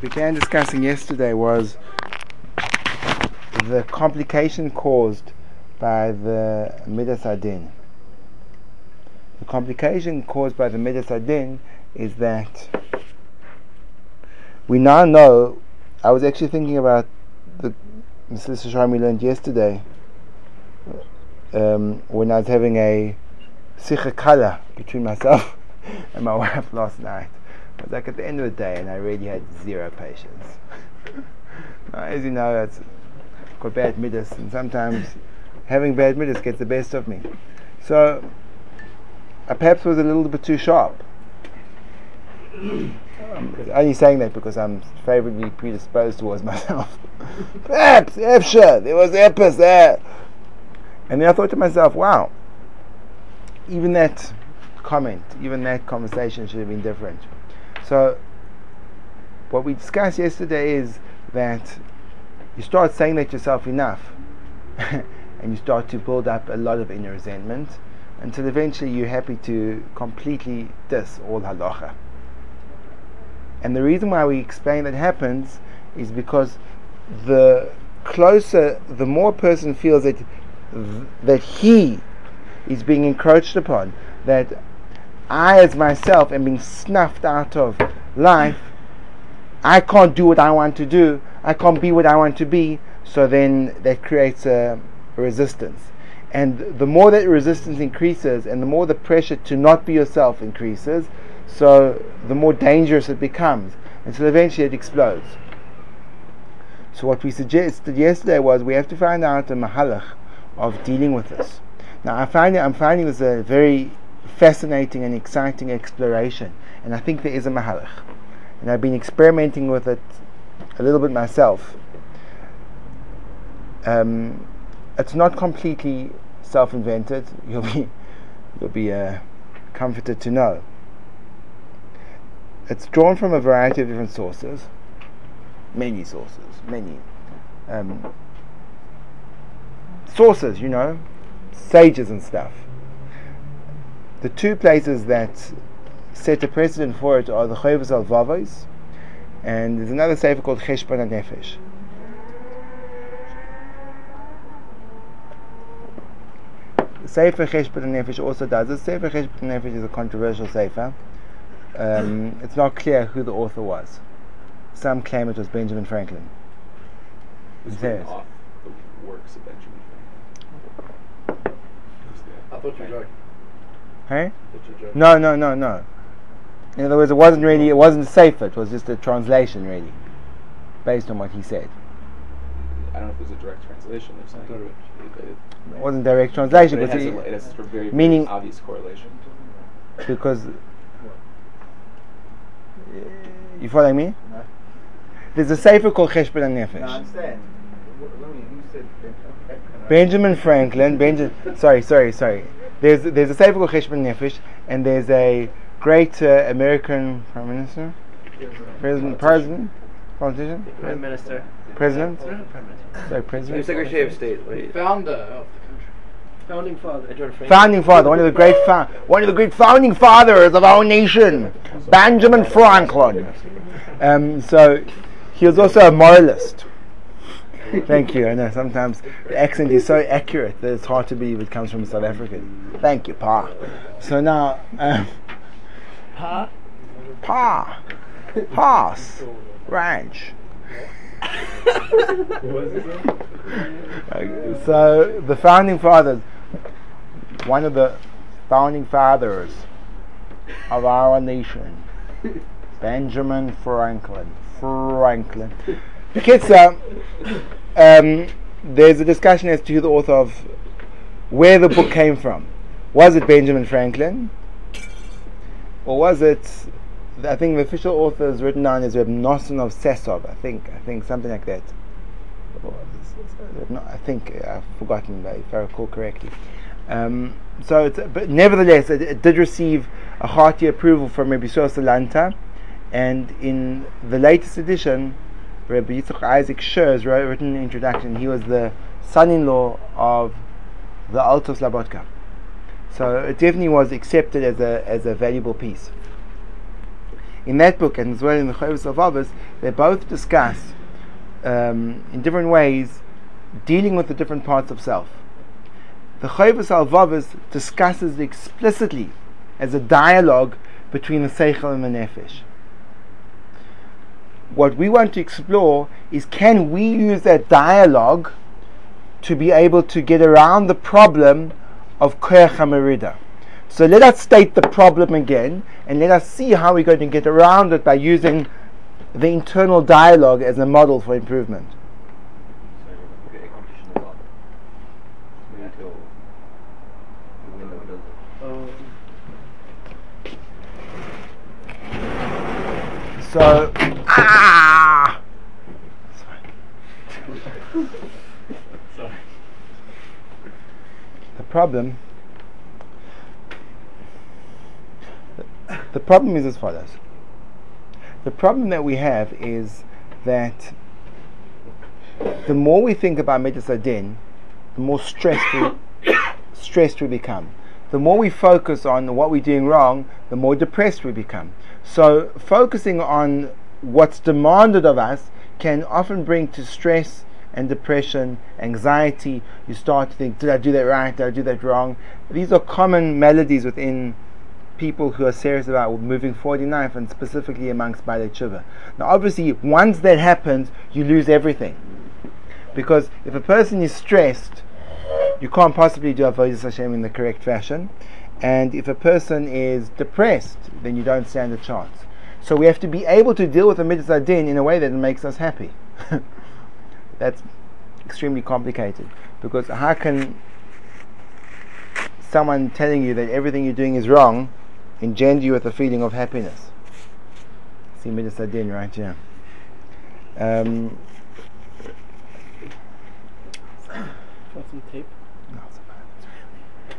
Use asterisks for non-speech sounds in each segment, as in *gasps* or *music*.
began discussing yesterday was the complication caused by the Midas HaDin. The complication caused by the Midas HaDin is that we now know. I was actually thinking about the Mr. Shah we learned yesterday um, when I was having a sikha kala between myself *laughs* and my wife last night. I was like at the end of the day, and I really had zero patience. *laughs* As you know, I've got bad midas, and sometimes having bad midas gets the best of me. So I perhaps was a little bit too sharp. I'm only saying that because I'm favorably predisposed towards myself. *laughs* perhaps, Efsha, there was Epis there. And then I thought to myself, wow, even that comment, even that conversation should have been different. So, what we discussed yesterday is that you start saying that yourself enough, *laughs* and you start to build up a lot of inner resentment until eventually you're happy to completely diss all halacha. And the reason why we explain that happens is because the closer, the more person feels that that he is being encroached upon, that I, as myself, am being snuffed out of life. I can't do what I want to do. I can't be what I want to be. So then that creates a resistance. And the more that resistance increases, and the more the pressure to not be yourself increases, so the more dangerous it becomes. Until eventually it explodes. So what we suggested yesterday was we have to find out a mahalach of dealing with this. Now I find I'm finding this a very fascinating and exciting exploration, and I think there is a mahalach, and I've been experimenting with it a little bit myself. Um, it's not completely self-invented. *laughs* You'll be you'll be uh, comforted to know. It's drawn from a variety of different sources, many sources, many. Um, sources, you know, sages and stuff. The two places that set a precedent for it are the Chovos HaLevavos, and there's another sefer called Cheshbon HaNefesh. The Sefer Cheshbon HaNefesh also does this. Sefer Cheshbon HaNefesh is a controversial sefer. Um, it's not clear who the author was. Some claim it was Benjamin Franklin. It was off the works of Benjamin I thought you were joking. Hey? I thought you were joking. No, no, no, no. In other words, it wasn't really, it wasn't safe. It was just a translation, really, based on what he said. I don't know if it was a direct translation or something. Direct. It, it, It wasn't direct translation, but it has, he- a, it has a very, meaning- very obvious correlation. because you following me? No. There's a sefer called Cheshbon HaNefesh. No, I understand. Wh- Let me, you said Benjamin. Benjamin Franklin, Benjamin, sorry, sorry, sorry. There's there's a sefer called Cheshbon HaNefesh, and there's a great uh, American prime minister, president, president, politician, Prime Minister. president, Prime Minister. sorry, He was president, Secretary of State. Wait. Founder of the country. Founding father. Founding father, one of the great fou- one of the great founding fathers of our nation, Benjamin Franklin. Um, so he was also a moralist. Thank you. I know sometimes the accent is so accurate that it's hard to believe it comes from South African. Thank you, Pa. So now, um, Pa. Pa, Pass, Ranch. *laughs* So the founding fathers, one of the founding fathers of our nation, Benjamin Franklin. Franklin. The kids, um, um, there's a discussion as to who the author of where the book came from. Was it Benjamin Franklin? Or was it I think the official author is written down as Reb of Sesov, I think, I think something like that. I think uh, I've forgotten, if I recall correctly. Um, so, but nevertheless, it, it did receive a hearty approval from Rabbi Salanter, and in the latest edition, Rabbi Yitzchak Isaac Sher has wrote- written introduction. He was the son-in-law of the Alter of Slabodka, so it definitely was accepted as a as a valuable piece. in that book and as well in the Chovos HaLevavos, they both discuss um, in different ways dealing with the different parts of self. The Chovos HaLevavos discusses explicitly as a dialogue between the Seichel and the Nefesh. What we want to explore is can we use that dialogue to be able to get around the problem of Koyach HaMerida. So let us state the problem again and let us see how we're going to get around it by using the internal dialogue as a model for improvement. So the problem, the problem is as follows. The problem that we have is that the more we think about Midas HaDin, the more stressed we, *coughs* stressed we become. The more we focus on what we're doing wrong, the more depressed we become. So, focusing on what's demanded of us can often bring to stress and depression, anxiety. You start to think, did I do that right? Did I do that wrong? These are common melodies within people who are serious about moving forward in life and specifically amongst Baalei Tshuva. Now, obviously, once that happens, you lose everything. Because if a person is stressed, you can't possibly do Avodah Hashem in the correct fashion. And if a person is depressed, then you don't stand a chance. So we have to be able to deal with the mitzvah din in a way that makes us happy. *laughs* That's extremely complicated because how can someone telling you that everything you're doing is wrong engender you with a feeling of happiness? See mitzvah din right here. Um, some *coughs* tape?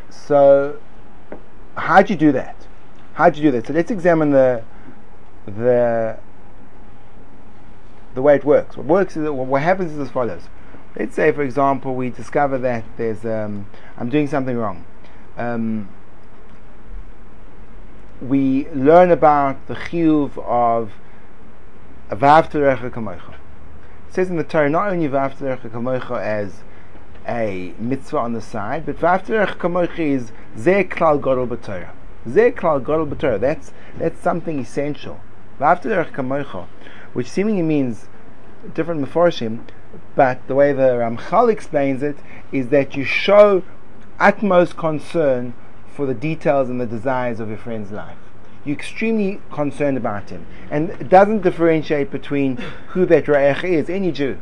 So, how'd you do that? How'd you do that? So let's examine the the the way it works. What works is that what happens is as follows. Let's say, for example, we discover that there's um, I'm doing something wrong. Um, we learn about the chiyuv of V'ahavta L'reacha Kamocha. It says in the Torah not only V'ahavta L'reacha Kamocha as a mitzvah on the side, but Vafterech Kamochi is Zeh Klal Gadol B'Torah. Zeh Klal Gadol B'Torah. That's that's something essential. Which seemingly means different Meforshim, but the way the Ramchal explains it is that you show utmost concern for the details and the desires of your friend's life. You're extremely concerned about him, and it doesn't differentiate between who that Ra'ech is, any Jew.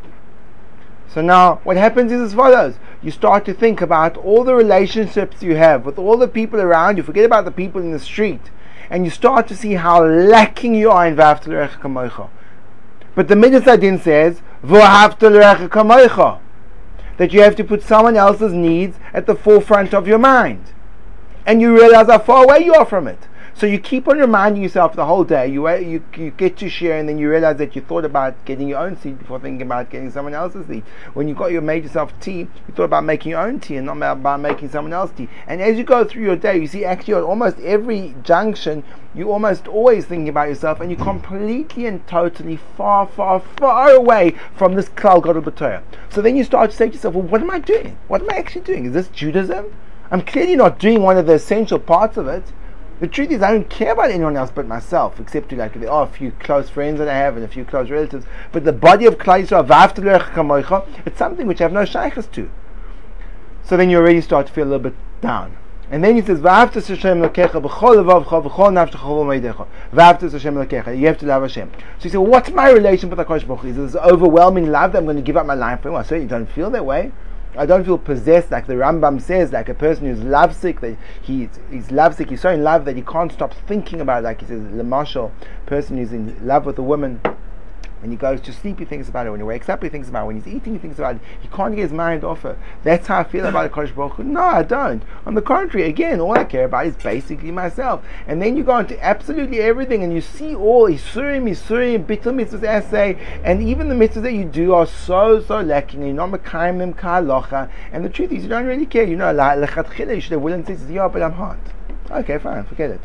So now what happens is as follows. You start to think about all the relationships you have with all the people around you. Forget about the people in the street. And you start to see how lacking you are in V'ahavta kamocha. But the Midas says, V'ahavta kamocha. That you have to put someone else's needs at the forefront of your mind. And you realize how far away you are from it. So you keep on reminding yourself the whole day. You, uh, you, you get to share, and then you realize that you thought about getting your own seed before thinking about getting someone else's seed. When you got your made yourself tea, you thought about making your own tea and not about making someone else's tea. And as you go through your day, you see actually at almost every junction, you almost always thinking about yourself, and you're completely and totally far, far, far away from this klal gadol. So then you start to say to yourself, "Well, what am I doing? What am I actually doing? Is this Judaism? I'm clearly not doing one of the essential parts of it." The truth is, I don't care about anyone else but myself, except to like there are a few close friends that I have and a few close relatives. But the body of Klal Yisrael, it's something which I have no shaykhs to. So then you already start to feel a little bit down. And then he says, "V'aftas Hashem lokecha b'chol levavcha v'chol nafshecha v'chol meidecha." V'aftas Hashem lokecha. You have to love Hashem. So you say, "What's my relation with Hakadosh Baruch? Is this overwhelming love that I'm going to give up my life for him?" I certainly don't feel that way. I don't feel possessed like the Rambam says, like a person who's lovesick, that he's, he's lovesick, he's so in love that he can't stop thinking about it, like he says, the mashal person who's in love with a woman. When he goes to sleep, he thinks about it. When he wakes up, he thinks about it. When he's eating, he thinks about it. He can't get his mind off it. That's how I feel about the Kodesh Baruch Hu. No, I don't. On the contrary, again, all I care about is basically myself. And then you go into absolutely everything, and you see all Isurim, Isurim, Bittul Mitzvahs essay, and even the mitzvahs that you do are so, so lacking. And you're not Ka'alocha. And the truth is, you don't really care. You know, you should have willing to say, yeah, but I'm hot. Okay, fine, forget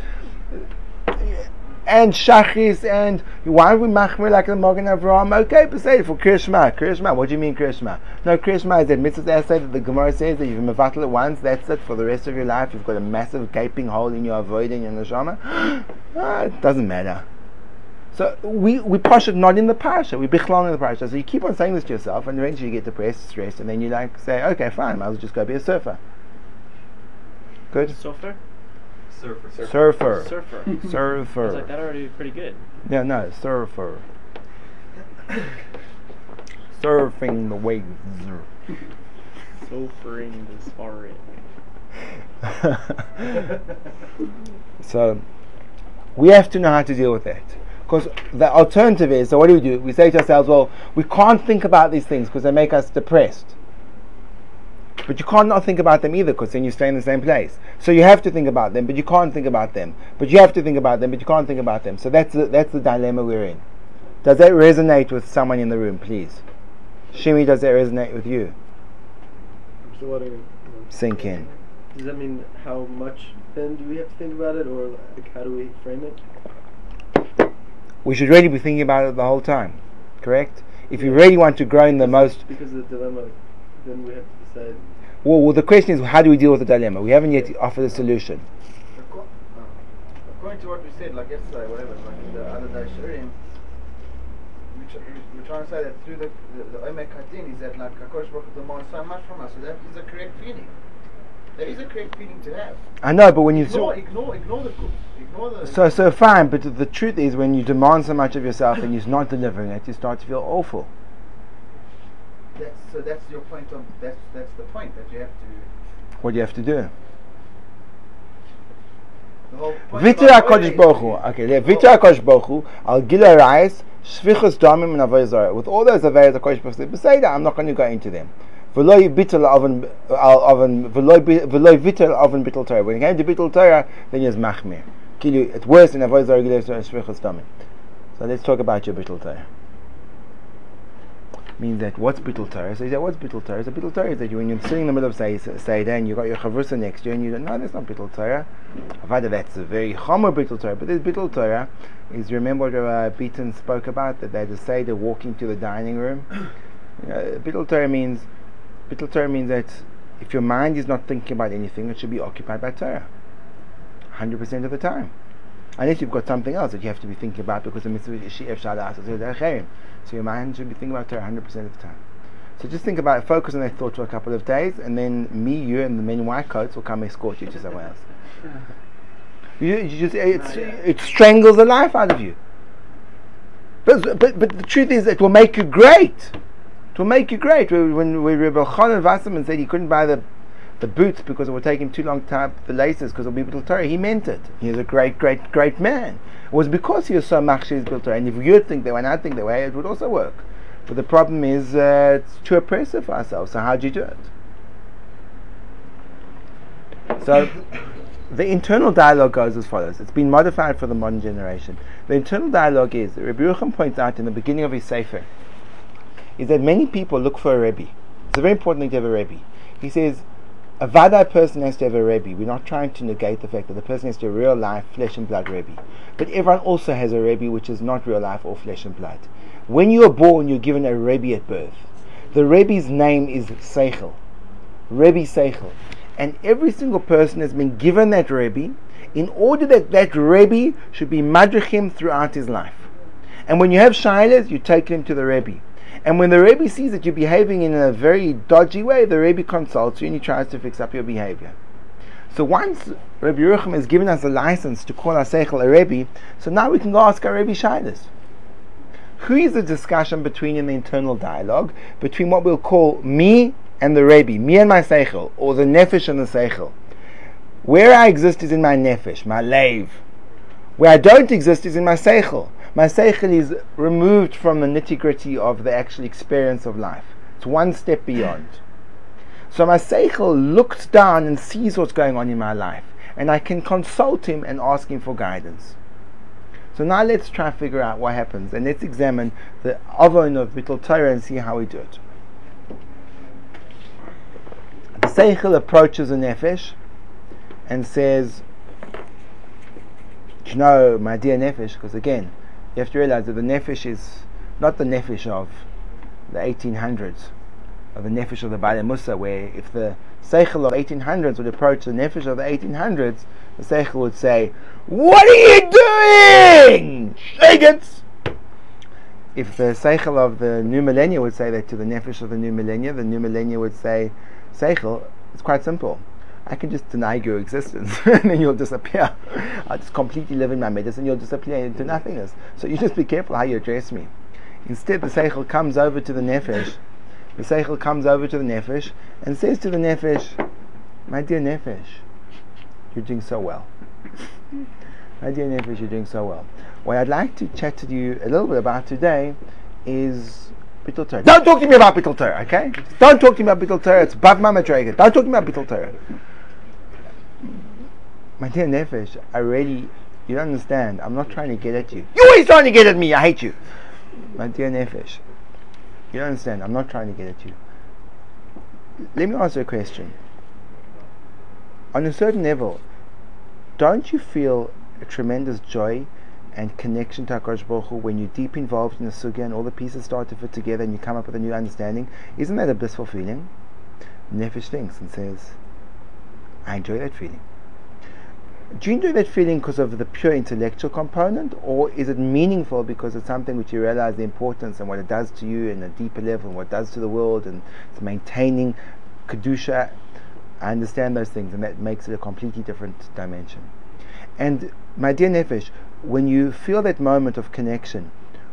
it and Shachris and why are we machmir like the Magen Avraham? Okay, but say for Krishma. Krishma, what do you mean Krishma? No, Krishma is that mitzvah essay that the Gemara says that you've been mevatel it once, that's it for the rest of your life. You've got a massive gaping hole in your avoid in your neshama. *gasps* ah, it doesn't matter. So we we push it not in the parsha, we bichlon in the parsha. So you keep on saying this to yourself, and eventually you get depressed, stressed, and then you like say, okay, fine, I'll just go be a surfer. Good. Surfer? Surfer. Surfer. Surfer. I was Surfer. like, that already pretty good. Yeah, no, surfer. Surfing the waves. Surfering this *laughs* far so we have to know how to deal with it. Because the alternative is, so what do we do? We say to ourselves, well, we can't think about these things because they make us depressed. But you can't not think about them either because then you stay in the same place. So you have to think about them, but you can't think about them. But you have to think about them, but you can't think about them. So that's the, that's the dilemma we're in. Does that resonate with someone in the room, please? Shimi, does that resonate with you? I'm still letting it. Sink in. Does that mean how much then do we have to think about it, or like how do we frame it? We should really be thinking about it the whole time, correct? If you really want to grow in the most Because of the dilemma, then we have to Well, well, the question is, how do we deal with the dilemma? We haven't yet offered a solution. Uh, According to what we said, like yesterday, whatever, like in the other day, Shirim, we tr- we- we're trying to say that through the the, the is that like Hakadosh Baruch Hu demands so much from us, so that is a correct feeling. That is a correct feeling to have. I know, but when you Ignore, ignore, ignore the cook, ignore the. so so fine, but the truth is, when you demand so much of yourself and you're not delivering it, you start to feel awful. That's, so that's your point on. That's that's the point that you have to. What do you have to do? The whole point Viter about Hakadosh Omek Baruch is- Hu. Okay, le- Viter oh. Hakadosh Baruch Hu al gila rais shvichus damim and avodah. With all those avayas Hakadosh Baruch Hu said, "Beseda, I'm not going to go into them." V'loy bitel oven al oven v'loy bi- v'loy vitel oven bitel Torah. When it came to bitel Torah, then he was machmir. Kilu, it's worse than avodah zarah gila shvichus damim. So let's talk about your bitel Torah. Means that what's bittul Torah? So he said, what's bittul Torah? So bittul Torah is that you, when you're sitting in the middle of Seder and you got your chavrusa next to you and you don't, no, that's not bittul Torah. Avada, that's a very chomer bittul Torah. But this bittul Torah is, remember what uh, Beaton spoke about, that they just say they're walking to the dining room. You know, bittul Torah means, bittul Torah means that if your mind is not thinking about anything, it should be occupied by Torah. 100% of the time. Unless you've got something else that you have to be thinking about because the mitzvah is Shi'ef Shadas, so your mind should be thinking about Torah 100% of the time. So just think about it, focus on that thought for a couple of days, and then me, you, and the men in white coats will come escort you to somewhere else. *laughs* You, you just it's, oh, it strangles the life out of you. But, but but the truth is, it will make you great. It will make you great. When when, when Reb Elchonon Wasserman said he couldn't buy the the boots because it would take him too long to tie up the laces because it'll be Bittul Torah. He meant it. He was a great, great, great man. It was because he was so machshir Bittul Torah. And if you think that way and I think that way, it would also work. But the problem is uh, it's too oppressive for ourselves. So how do you do it? So the internal dialogue goes as follows. It's been modified for the modern generation. The internal dialogue is, Rabbi Yerucham points out in the beginning of his Sefer, is that many people look for a Rebbe. It's a very important thing to have a Rebbe. He says, a Vadai person has to have a Rebbe. We're not trying to negate the fact that the person has to have a real life, flesh and blood Rebbe. But everyone also has a Rebbe which is not real life or flesh and blood. When you are born, you're given a Rebbe at birth. The Rebbe's name is Seichel. Rebbe Seichel. And every single person has been given that Rebbe in order that that Rebbe should be madrichim throughout his life. And when you have shilas, you take him to the Rebbe. And when the Rebbe sees that you're behaving in a very dodgy way, the Rebbe consults you and he tries to fix up your behavior. So once Rabbi Yerucham has given us a license to call our Seichel a Rebbe, so now we can go ask our Rebbe shilas. Who is the discussion between in the internal dialogue between what we'll call me and the Rebbe, me and my Seichel, or the Nefesh and the Seichel? Where I exist is in my Nefesh, my Leiv. Where I don't exist is in my Seichel. My Seichel is removed from the nitty gritty of the actual experience of life. It's one step beyond. So my Seichel looks down and sees what's going on in my life, and I can consult him and ask him for guidance. So now let's try and figure out what happens, and let's examine the Avon of Bittul Torah and see how we do it. The Seichel approaches a Nefesh and says, you know, my dear nefesh, because again, you have to realize that the nefesh is not the nefesh of the 1800s, of the nefesh of the Baalei Mussar, where if the seichel of 1800s would approach the nefesh of the 1800s, the seichel would say, "What are you doing, Shagans?" If the seichel of the new millennia would say that to the nefesh of the new millennia, the new millennia would say, "Seichel, it's quite simple." I can just deny your existence *laughs* and then you'll disappear. I'll just completely live in my medicine, you'll disappear into nothingness. So you just be careful how you address me. Instead, the Seichel comes over to the Nefesh. The Seichel comes over to the Nefesh and says to the Nefesh, My dear Nefesh, you're doing so well. My dear Nefesh, you're doing so well. What I'd like to chat to you a little bit about today is Bittul. Don't talk to me about Bittul Torah, okay? Don't talk to me about Bittul Torah. It's Bav Mama Don't talk to me about Bittul Torah my dear Nefesh, I really, you don't understand. I'm not trying to get at you. You're always trying to get at me. I hate you. My dear Nefesh, you don't understand. I'm not trying to get at you. Let me ask you a question. On a certain level, don't you feel a tremendous joy and connection to HaKadosh Baruch Hu when you're deep involved in the sugya and all the pieces start to fit together and you come up with a new understanding? Isn't that a blissful feeling? Nefesh thinks and says, I enjoy that feeling do you enjoy that feeling because of the pure intellectual component, or is it meaningful because it's something which you realize the importance and what it does to you in a deeper level, and what it does to the world, and it's maintaining kedusha? I understand those things, and that makes it a completely different dimension. And my dear nefesh, when you feel that moment of connection,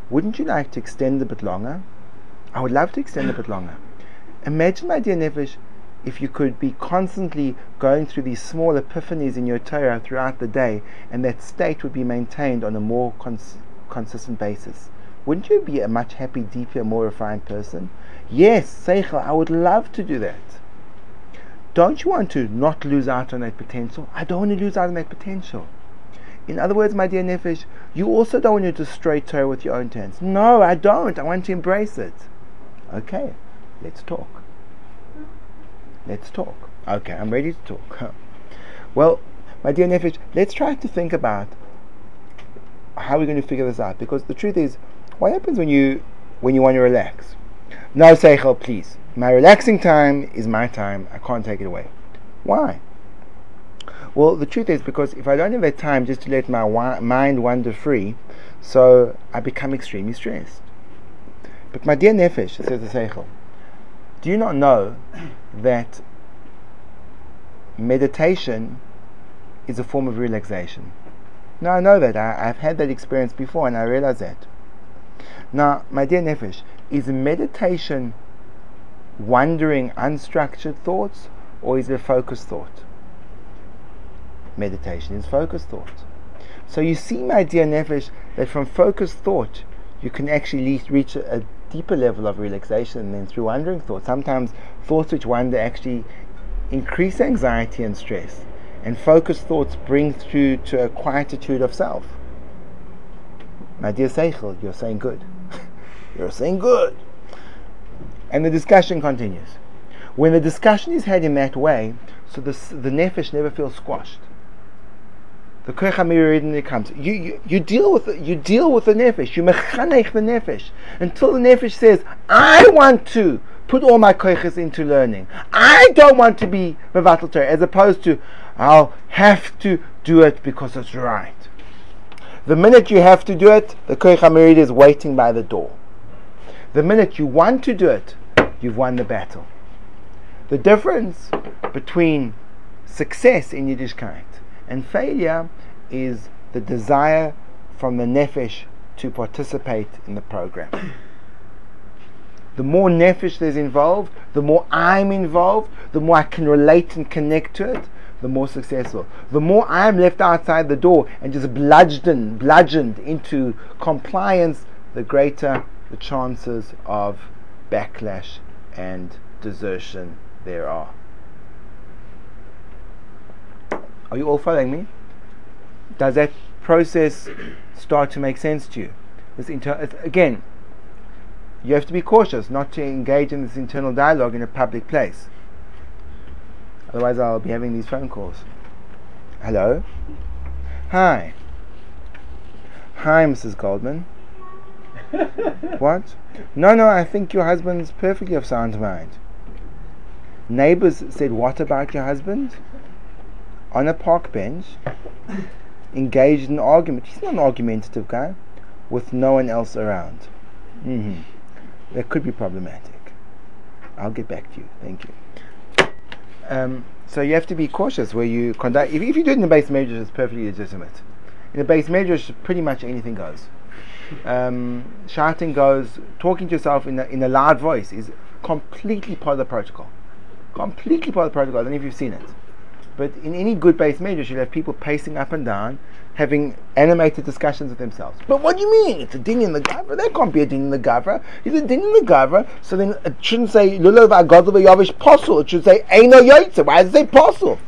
wouldn't you like to extend a bit longer? I would love to extend a bit longer. Imagine, my dear nefesh, if you could be constantly going through these small epiphanies in your Torah throughout the day, and that state would be maintained on a more cons- consistent basis. Wouldn't you be a much happy, deeper, more refined person? Yes, Seichel, I would love to do that. Don't you want to not lose out on that potential? I don't want to lose out on that potential. In other words, my dear Nefesh, you also don't want to destroy Torah with your own hands. No, I don't. I want to embrace it. Okay, let's talk. Let's talk. Okay, I'm ready to talk. *laughs* well, my dear Nefesh, let's try to think about how we're going to figure this out. Because the truth is, what happens when you when you want to relax? No, Seichel, please. My relaxing time is my time. I can't take it away. Why? Well, the truth is because if I don't have that time just to let my wa- mind wander free, so I become extremely stressed. But my dear Nefesh, says the Seichel, do you not know that meditation is a form of relaxation? Now, I know that. I, have had that experience before and I realize that. Now, my dear Nefesh, is meditation wandering, unstructured thoughts or is it focused thought? Meditation is focused thought. So you see, my dear Nefesh, that from focused thought you can actually reach a, a deeper level of relaxation than through wandering thoughts. Sometimes thoughts which wander actually increase anxiety and stress, and focused thoughts bring through to a quietude of self. My dear Seichel, you're saying good. *laughs* you're saying good. And the discussion continues. When the discussion is had in that way, so the, the nefesh never feels squashed the koich hamiridin comes. You, you you deal with the, you deal with the nefesh. You mechanech the nefesh until the nefesh says, "I want to put all my koiches into learning. I don't want to be mevatel Torah," as opposed to, "I'll have to do it because it's right." The minute you have to do it, the koich is waiting by the door. The minute you want to do it, you've won the battle. The difference between success in Yiddishkeit and failure is the desire from the nefesh to participate in the program. The more nefesh there's involved, the more I'm involved, the more I can relate and connect to it, the more successful. The more I'm left outside the door and just bludgeoned, bludgeoned into compliance, the greater the chances of backlash and desertion there are. Are you all following me? Does that process start to make sense to you? This inter- uh, again, you have to be cautious not to engage in this internal dialogue in a public place. Otherwise, I'll be having these phone calls. Hello? Hi. Hi, Mrs. Goldman. *laughs* What? No, no, I think your husband's perfectly of sound mind. Neighbors said, What about your husband? On a park bench, engaged in an argument. He's not an argumentative guy, with no one else around. hmm That could be problematic. I'll get back to you. Thank you. Um, so you have to be cautious where you conduct. If, if you do it in the base measures, it's perfectly legitimate. In the base measures, pretty much anything goes. Um, shouting goes. Talking to yourself in a, in a loud voice is completely part of the protocol. Completely part of the protocol. I don't know if you've seen it. But in any good base measures, you'll have people pacing up and down, having animated discussions with themselves. But what do you mean? It's a din in the gavra? That can't be a din in the gavra. It's a din in the gavra. So then it shouldn't say lulav yavish posel. It should say eino yoitze. Why does it say posel?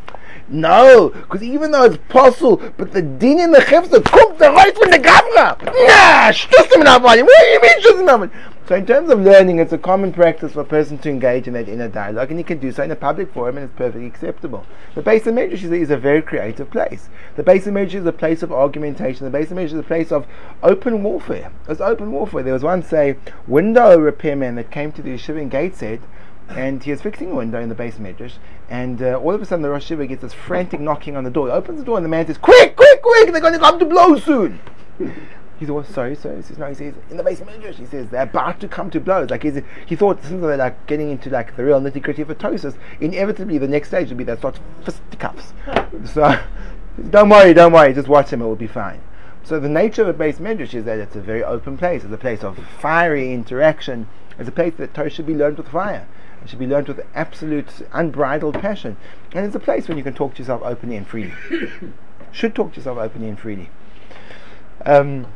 No, because even though it's possible, but the din in the chefza comes the right from the gavra. Nah, shtusim navali. What do you mean shtusim navali? So in terms of learning, it's a common practice for a person to engage in that inner dialogue, and he can do so in a public forum, and it's perfectly acceptable. The base of Medrash is, a very creative place. The base of Medrash is a place of argumentation. The base of Medrash is a place of open warfare. It's open warfare. There was once a window repairman that came to the yeshiva in Gateshead, and he was fixing a window in the bais medrash, and uh, all of a sudden the Rosh Yeshiva gets this frantic knocking on the door. He opens the door, and the man says, "Quick, quick, quick! They're going to come to blows soon." He well, sorry, sorry. He says, no, he says, in the bais medrash, he says, they're about to come to blows. Like, he's, he thought, since they're like getting into like the real nitty gritty of a tosis, inevitably the next stage will be that sort of fisticuffs. so, *laughs* don't worry, don't worry, just watch him, it will be fine. So the nature of a bais medrash is that it's a very open place. It's a place of fiery interaction. It's a place that Torah should be learned with fire. It should be learned with absolute unbridled passion. And it's a place when you can talk to yourself openly and freely. *coughs* should talk to yourself openly and freely. Um,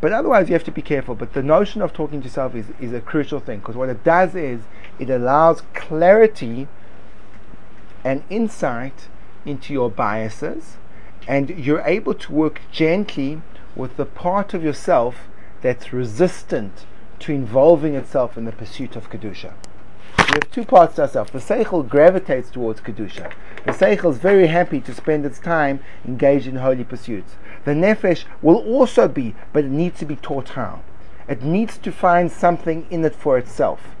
but otherwise, you have to be careful. But the notion of talking to yourself is, is a crucial thing because what it does is it allows clarity and insight into your biases, and you're able to work gently with the part of yourself that's resistant to involving itself in the pursuit of kedusha. We have two parts to ourselves. The seichel gravitates towards kedusha. The seichel is very happy to spend its time engaged in holy pursuits. The nefesh will also be, but it needs to be taught how. It needs to find something in it for itself.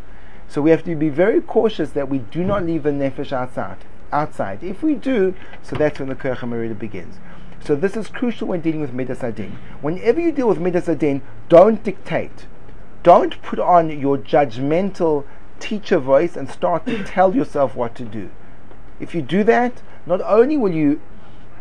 So we have to be very cautious that we do not leave the nefesh outside. Outside. If we do, so that's when the Kircha Merida begins. So this is crucial when dealing with Midas HaDin. Whenever you deal with Midas HaDin, don't dictate. Don't put on your judgmental teacher voice and start to tell yourself what to do. If you do that, not only will you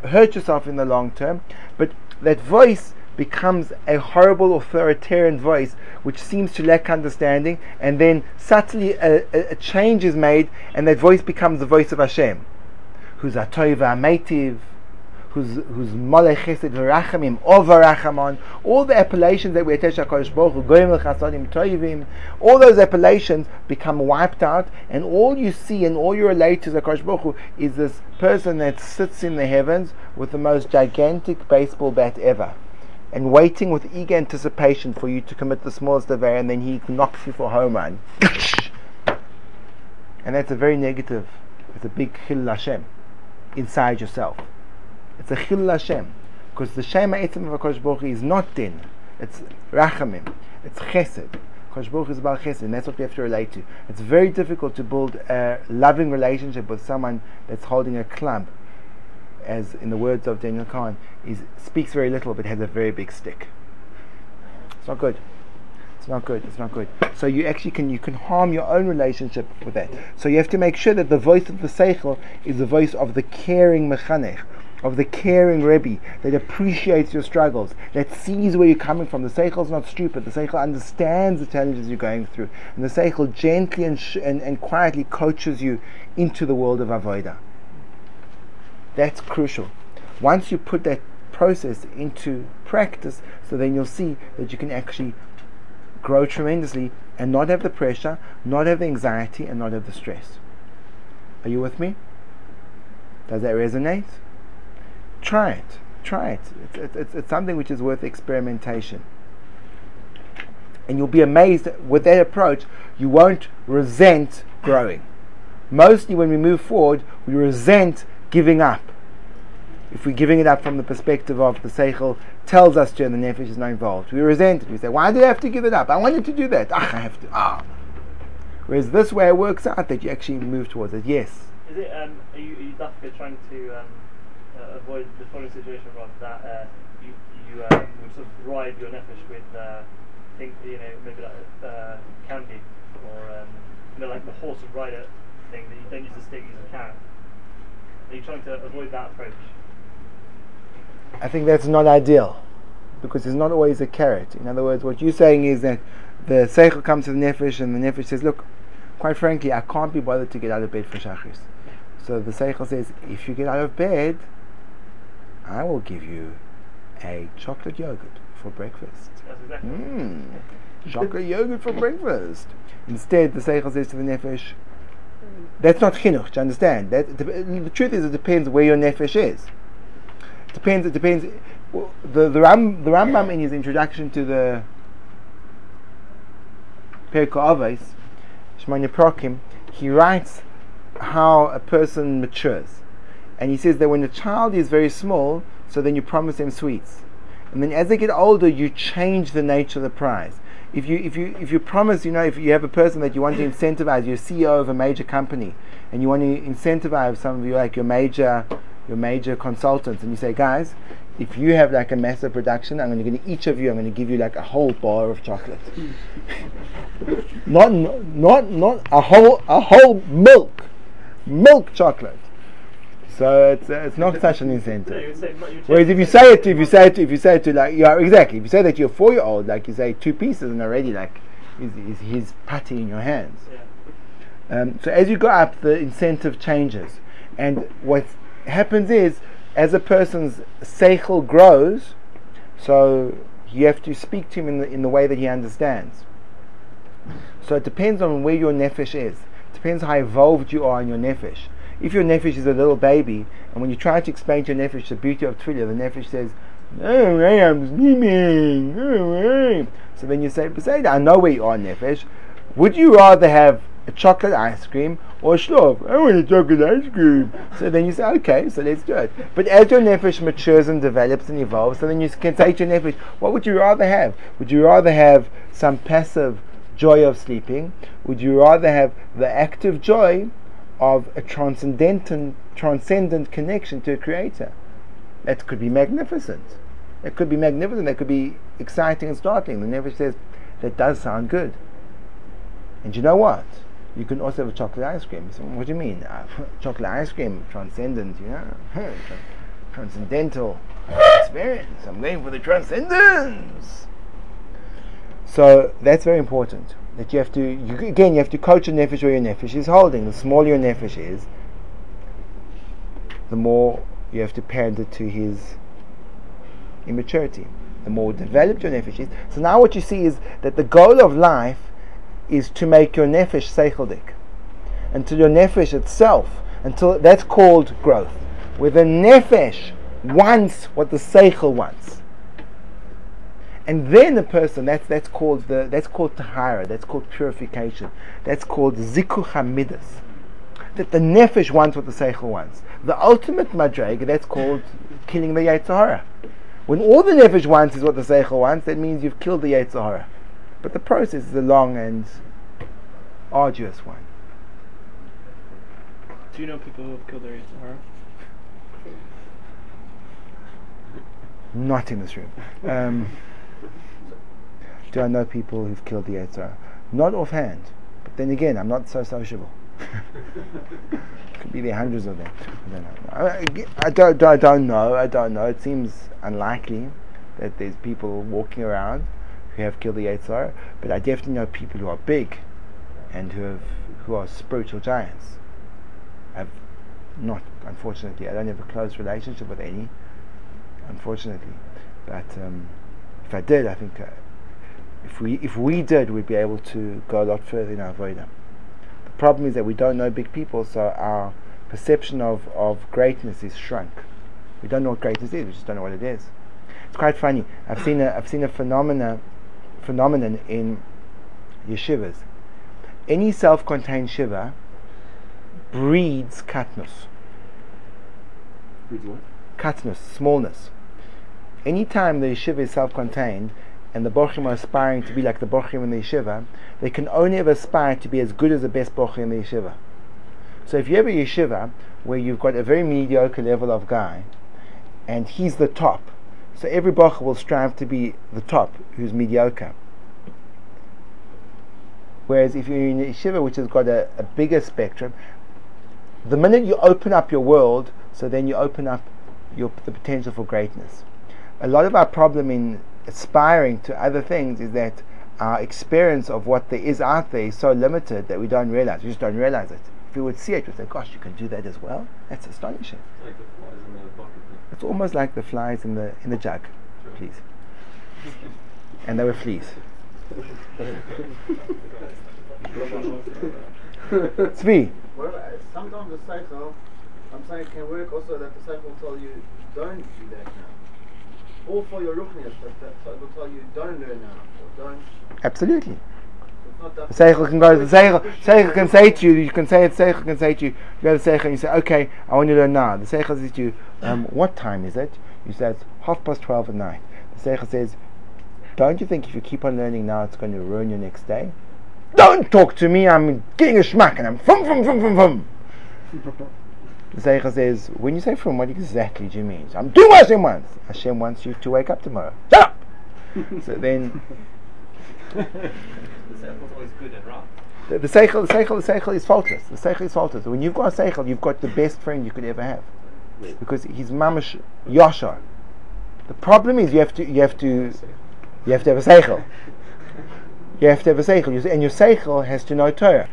hurt yourself in the long term, but that voice becomes a horrible authoritarian voice which seems to lack understanding, and then subtly a, a, a change is made, and that voice becomes the voice of Hashem, who's a toiva meitiv, who's who's malech chesed v'rachamim, over rachamon, all the appellations that we attach to Hakadosh Baruch Hu, goyim chasadim toivim, all those appellations become wiped out, and all you see and all you relate to Hakadosh Baruch Hu is this person that sits in the heavens with the most gigantic baseball bat ever. And waiting with eager anticipation for you to commit the smallest of error, and then he knocks you for home run. and that's a very negative, it's a big chil Hashem inside yourself. It's a chil Hashem. Because the Shema Etzim of HaKadosh Baruch is not din. It's rachamim. It's chesed. HaKadosh Baruch is about chesed, and that's what we have to relate to. It's very difficult to build a loving relationship with someone that's holding a club, as in the words of Daniel Kahn, he speaks very little but has a very big stick. It's not good. It's not good. It's not good. So you actually can you can harm your own relationship with that. So you have to make sure that the voice of the seichel is the voice of the caring mechanech, of the caring Rebbe that appreciates your struggles, that sees where you're coming from. The Seichel is not stupid. The Seichel understands the challenges you're going through. And the Seichel gently and, sh- and, and quietly coaches you into the world of Avodah. That's crucial. Once you put that process into practice, so then you'll see that you can actually grow tremendously and not have the pressure, not have the anxiety, and not have the stress. Are you with me? Does that resonate? Try it. Try it. It's, it's, it's something which is worth experimentation. And you'll be amazed with that approach, you won't resent growing. Mostly when we move forward, we resent giving up. if we're giving it up from the perspective of the seichel tells us to and the nefesh is not involved, we resent it. We say, why did I have to give it up? I wanted to do that. Ah, I have to. Ah. Whereas this way it works out that you actually move towards it. Yes. Is it, um, are you, are you trying to um, avoid the following situation, Rob, that uh, you, you um, would sort of ride your nefesh with, uh, think, you know, maybe like uh, candy, or, um, you know, like the horse and rider thing, that you don't use the stick, use a carrot? Are you trying to avoid that approach? I think that's not ideal because it's not always a carrot. In other words, what you're saying is that the seichel comes to the nefesh and the nefesh says, look, quite frankly, I can't be bothered to get out of bed for shachris. So the seichel says, if you get out of bed, I will give you a chocolate yogurt for breakfast. That's exactly what. Mmm, *laughs* chocolate yogurt for breakfast. Instead, the seichel says to the nefesh, that's not chinuch. Do you understand? That, the, the truth is, it depends where your nefesh is. It depends. It depends. The the, Ram, the Rambam in his introduction to the Pirkei Avos, Shemonah Perakim, he writes how a person matures, and he says that when a child is very small, so then you promise them sweets, and then as they get older, you change the nature of the prize. If you if you if you promise, you know, if you have a person that you want to incentivize, you're CEO of a major company, and you want to incentivize some of your like your major your major consultants, and you say, guys, if you have like a massive production, I'm going to give each of you, I'm going to give you like a whole bar of chocolate. *laughs* not not not a whole a whole milk milk chocolate. So it's uh, it's not such an incentive. you Whereas if you say it, to, if you say it, to, if you say it to like, you are exactly. If you say that you're four-year-old, like you say two pieces, and already like, is is his putty in your hands. Yeah. Um, so as you go up, the incentive changes, and what happens is, as a person's seichel grows, so you have to speak to him in the in the way that he understands. So it depends on where your nefesh is. It depends how evolved you are in your nefesh. If your nefesh is a little baby, and when you try to explain to your nefesh the beauty of tefillah, the nefesh says, "Oh, I am sleeping." Oh, eh." So then you say, "Beseda, I know where you are, nefesh. Would you rather have a chocolate ice cream or a shlov? I want a chocolate ice cream." So then you say, "Okay, so let's do it." But as your nefesh matures and develops and evolves, so then you can say to your nefesh, "What would you rather have? Would you rather have some passive joy of sleeping? Would you rather have the active joy of a transcendent, transcendent connection to a creator? That could be magnificent. It could be magnificent. That could be exciting and startling. The Never says that does sound good. And you know what? You can also have a chocolate ice cream. So what do you mean? Uh, *laughs* chocolate ice cream, transcendent, you know? *laughs* Transcendental experience. I'm going for the transcendence. So that's very important. That you have to, you, again, you have to coach your nefesh where your nefesh is holding. The smaller your nefesh is, the more you have to pander to his immaturity. The more developed your nefesh is. So now what you see is that the goal of life is to make your nefesh seicheldik. Until your nefesh itself, until that's called growth. Where the nefesh wants what the seichel wants. And then a person that's that's called the that's called tahara, that's called purification, that's called zikuch hamidas. That the nefesh wants what the seichel wants. The ultimate madreg that's called killing the Yetzer Hara. When all the nefesh wants is what the seichel wants, that means you've killed the Yetzer Hara. But the process is a long and arduous one. Do you know people who have killed their Yetzer Hara? Not in this room. Um, do I know people who've killed the Yetzer Hara? Not offhand. But then again, I'm not so sociable. *laughs* Could be there hundreds of them. I don't know. I, I don't, I don't know. I don't know. It seems unlikely that there's people walking around who have killed the Yetzer Hara. But I definitely know people who are big and who have who are spiritual giants. I've not, unfortunately, I don't have a close relationship with any, unfortunately. But um, if I did, I think uh, if we if we did, we'd be able to go a lot further in our avodah. The problem is that we don't know big people, so our perception of, of greatness is shrunk. We don't know what greatness is. We just don't know what it is. It's quite funny. I've seen a I've seen a phenomena phenomenon in yeshivas. Any self-contained yeshiva breeds katnus. Reads what? katnus, smallness. Anytime the yeshiva is self-contained and the bochim are aspiring to be like the bochim in the yeshiva, they can only ever aspire to be as good as the best bochim in the yeshiva. So if you have a yeshiva where you've got a very mediocre level of guy, and he's the top, so every bochim will strive to be the top who's mediocre. Whereas if you're in a yeshiva which has got a, a bigger spectrum, the minute you open up your world, so then you open up your, the potential for greatness. A lot of our problem in aspiring to other things is that our experience of what there is out there is so limited that we don't realize. We just don't realize it. If we would see it, we'd say, "Gosh, you can do that as well." That's astonishing. It's like the flies in the bucket. It's almost like the flies in the in the jug, please. And they were fleas. *laughs* Tzvi, Well, uh, sometimes the seichel, I'm saying, can work also that the seichel will tell you, don't do that now. Or for your ruchnias, but that will tell you, don't learn now, or don't. absolutely. The seichel can go. The seichel, seichel can say to you. You can say it. Seichel can say to you. You go to the seichel and you say, "Okay, I want you to learn now." The seichel says to you, um, "What time is it?" You say, "It's half past twelve at night." The seichel says, "Don't you think if you keep on learning now, it's going to ruin your next day?" Don't talk to me. I'm getting a schmack and I'm fum fum fum fum fum. *laughs* The says, "When you say fum, what exactly do you mean?" I'm doing what Hashem wants. Hashem wants you to wake up tomorrow. Shut up. *laughs* so then. The seichel's always good and right. The, the seichel, the seichel, the seichel is faultless. The seichel is faultless. When you've got a seichel, you've got the best friend you could ever have, because he's mamash yashar. The problem is you have to, you have to, you have to have a seichel. You have to have a seichel, and your seichel has to know Torah.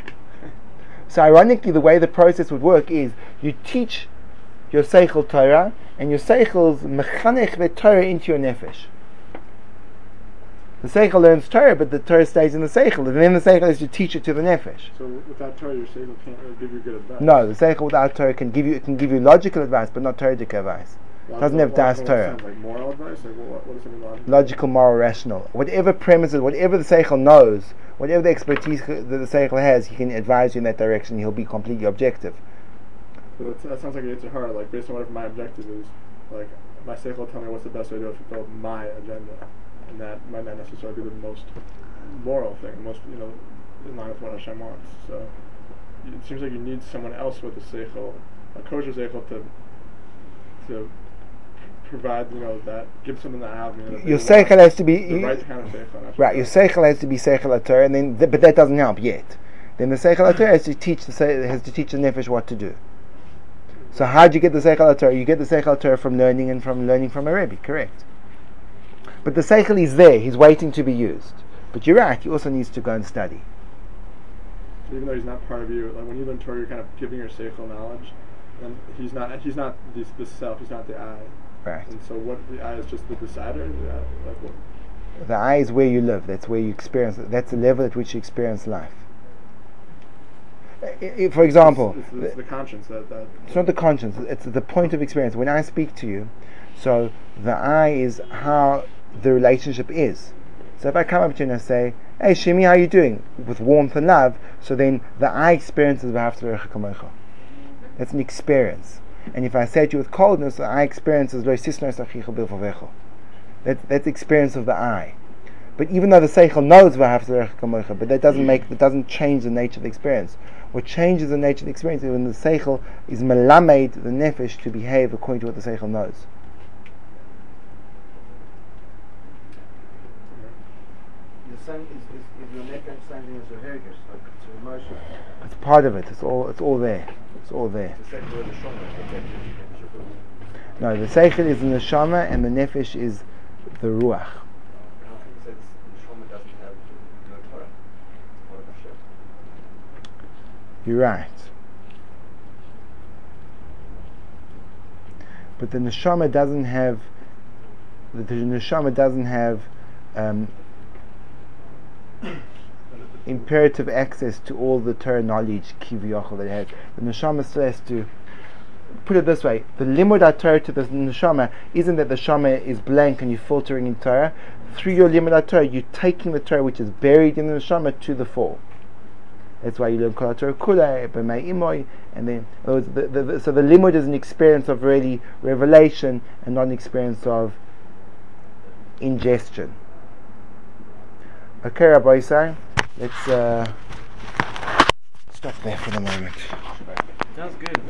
So ironically, the way the process would work is you teach your seichel Torah, and your seichel's mechanech the Torah into your nefesh. The seichel learns Torah, but the Torah stays in the seichel, and then the seichel is to teach it to the nefesh. So without Torah, your seichel can't give you good advice. No, the seichel without Torah can give you it can give you logical advice, but not Torah advice. Doesn't have das Torah. sounds Like moral advice? Like what, what does it mean? logical? Logical, moral, rational. Whatever premises, whatever the seichel knows, whatever the expertise that the seichel has, he can advise you in that direction. He'll be completely objective. So that sounds like it's hard. Like based on whatever my objective is, like my seichel will tell me what's the best way to fulfill my agenda, and that might not necessarily be the most moral thing, most you know, in line with what Hashem wants. So it seems like you need someone else with a seichel, a kosher seichel to to provide you know that give someone that know, Your seichel has to be the right kind of seichel. right. Your seichel has to be seichel Torah, and then th- but that doesn't help yet. Then the seichel Torah has to teach the se- has to teach the nefesh what to do. So how do you get the seichel Torah? You get the seichel Torah from learning and from learning from a rebbe, correct? But the seichel is there; he's waiting to be used. But you're right; he also needs to go and study. even though he's not part of you, like when you learn Torah, you're kind of giving your seichel knowledge, and he's not. He's not this, this self. He's not the I. Right. And so, what the I is just the decider. The I, like what? The eye is where you live. That's where you experience. That's the level at which you experience life. I- I- For example, it's, it's, it's the conscience that that. it's not the conscience. It's the point of experience. When I speak to you, so the eye is how the relationship is. So if I come up to you and I say, "Hey Shimi, how you doing?" with warmth and love, so then the eye experiences v'ahavta kamocha. That's an experience. And if I say to you with coldness, lo sisnos achicha b'lvavecho. That's experience of the eye. But even though the seichel knows but that doesn't make that doesn't change the nature of the experience. What changes the nature of the experience is when the seichel is melamed the nefesh to behave according to what the seichel knows. The same is, is, is your neck and same thing as your hergish, like it's your emotion. It's part of it. It's all. It's all there. It's all there. The second is Shoma, but then you should put- No, the seichel is the neshama and the nefesh is the ruach. You say this, the Shoma doesn't have no Torah? It's part of Hashem. You're right. But the neshama doesn't have. The, the neshama doesn't have um, *coughs* imperative access to all the Torah knowledge kiviyachol that it has. The neshama still has to put it this way: the limud Torah to the neshama isn't that the neshama is blank and you're filtering in Torah. Through your limud Torah, you're taking the Torah which is buried in the neshama to the full. That's why you learn Kol Torah Kula, B'may Imoy, and then so the limud is an experience of really revelation and not an experience of ingestion. Okay, Rabbi Isai, let's uh, stop there for the moment. Sounds good.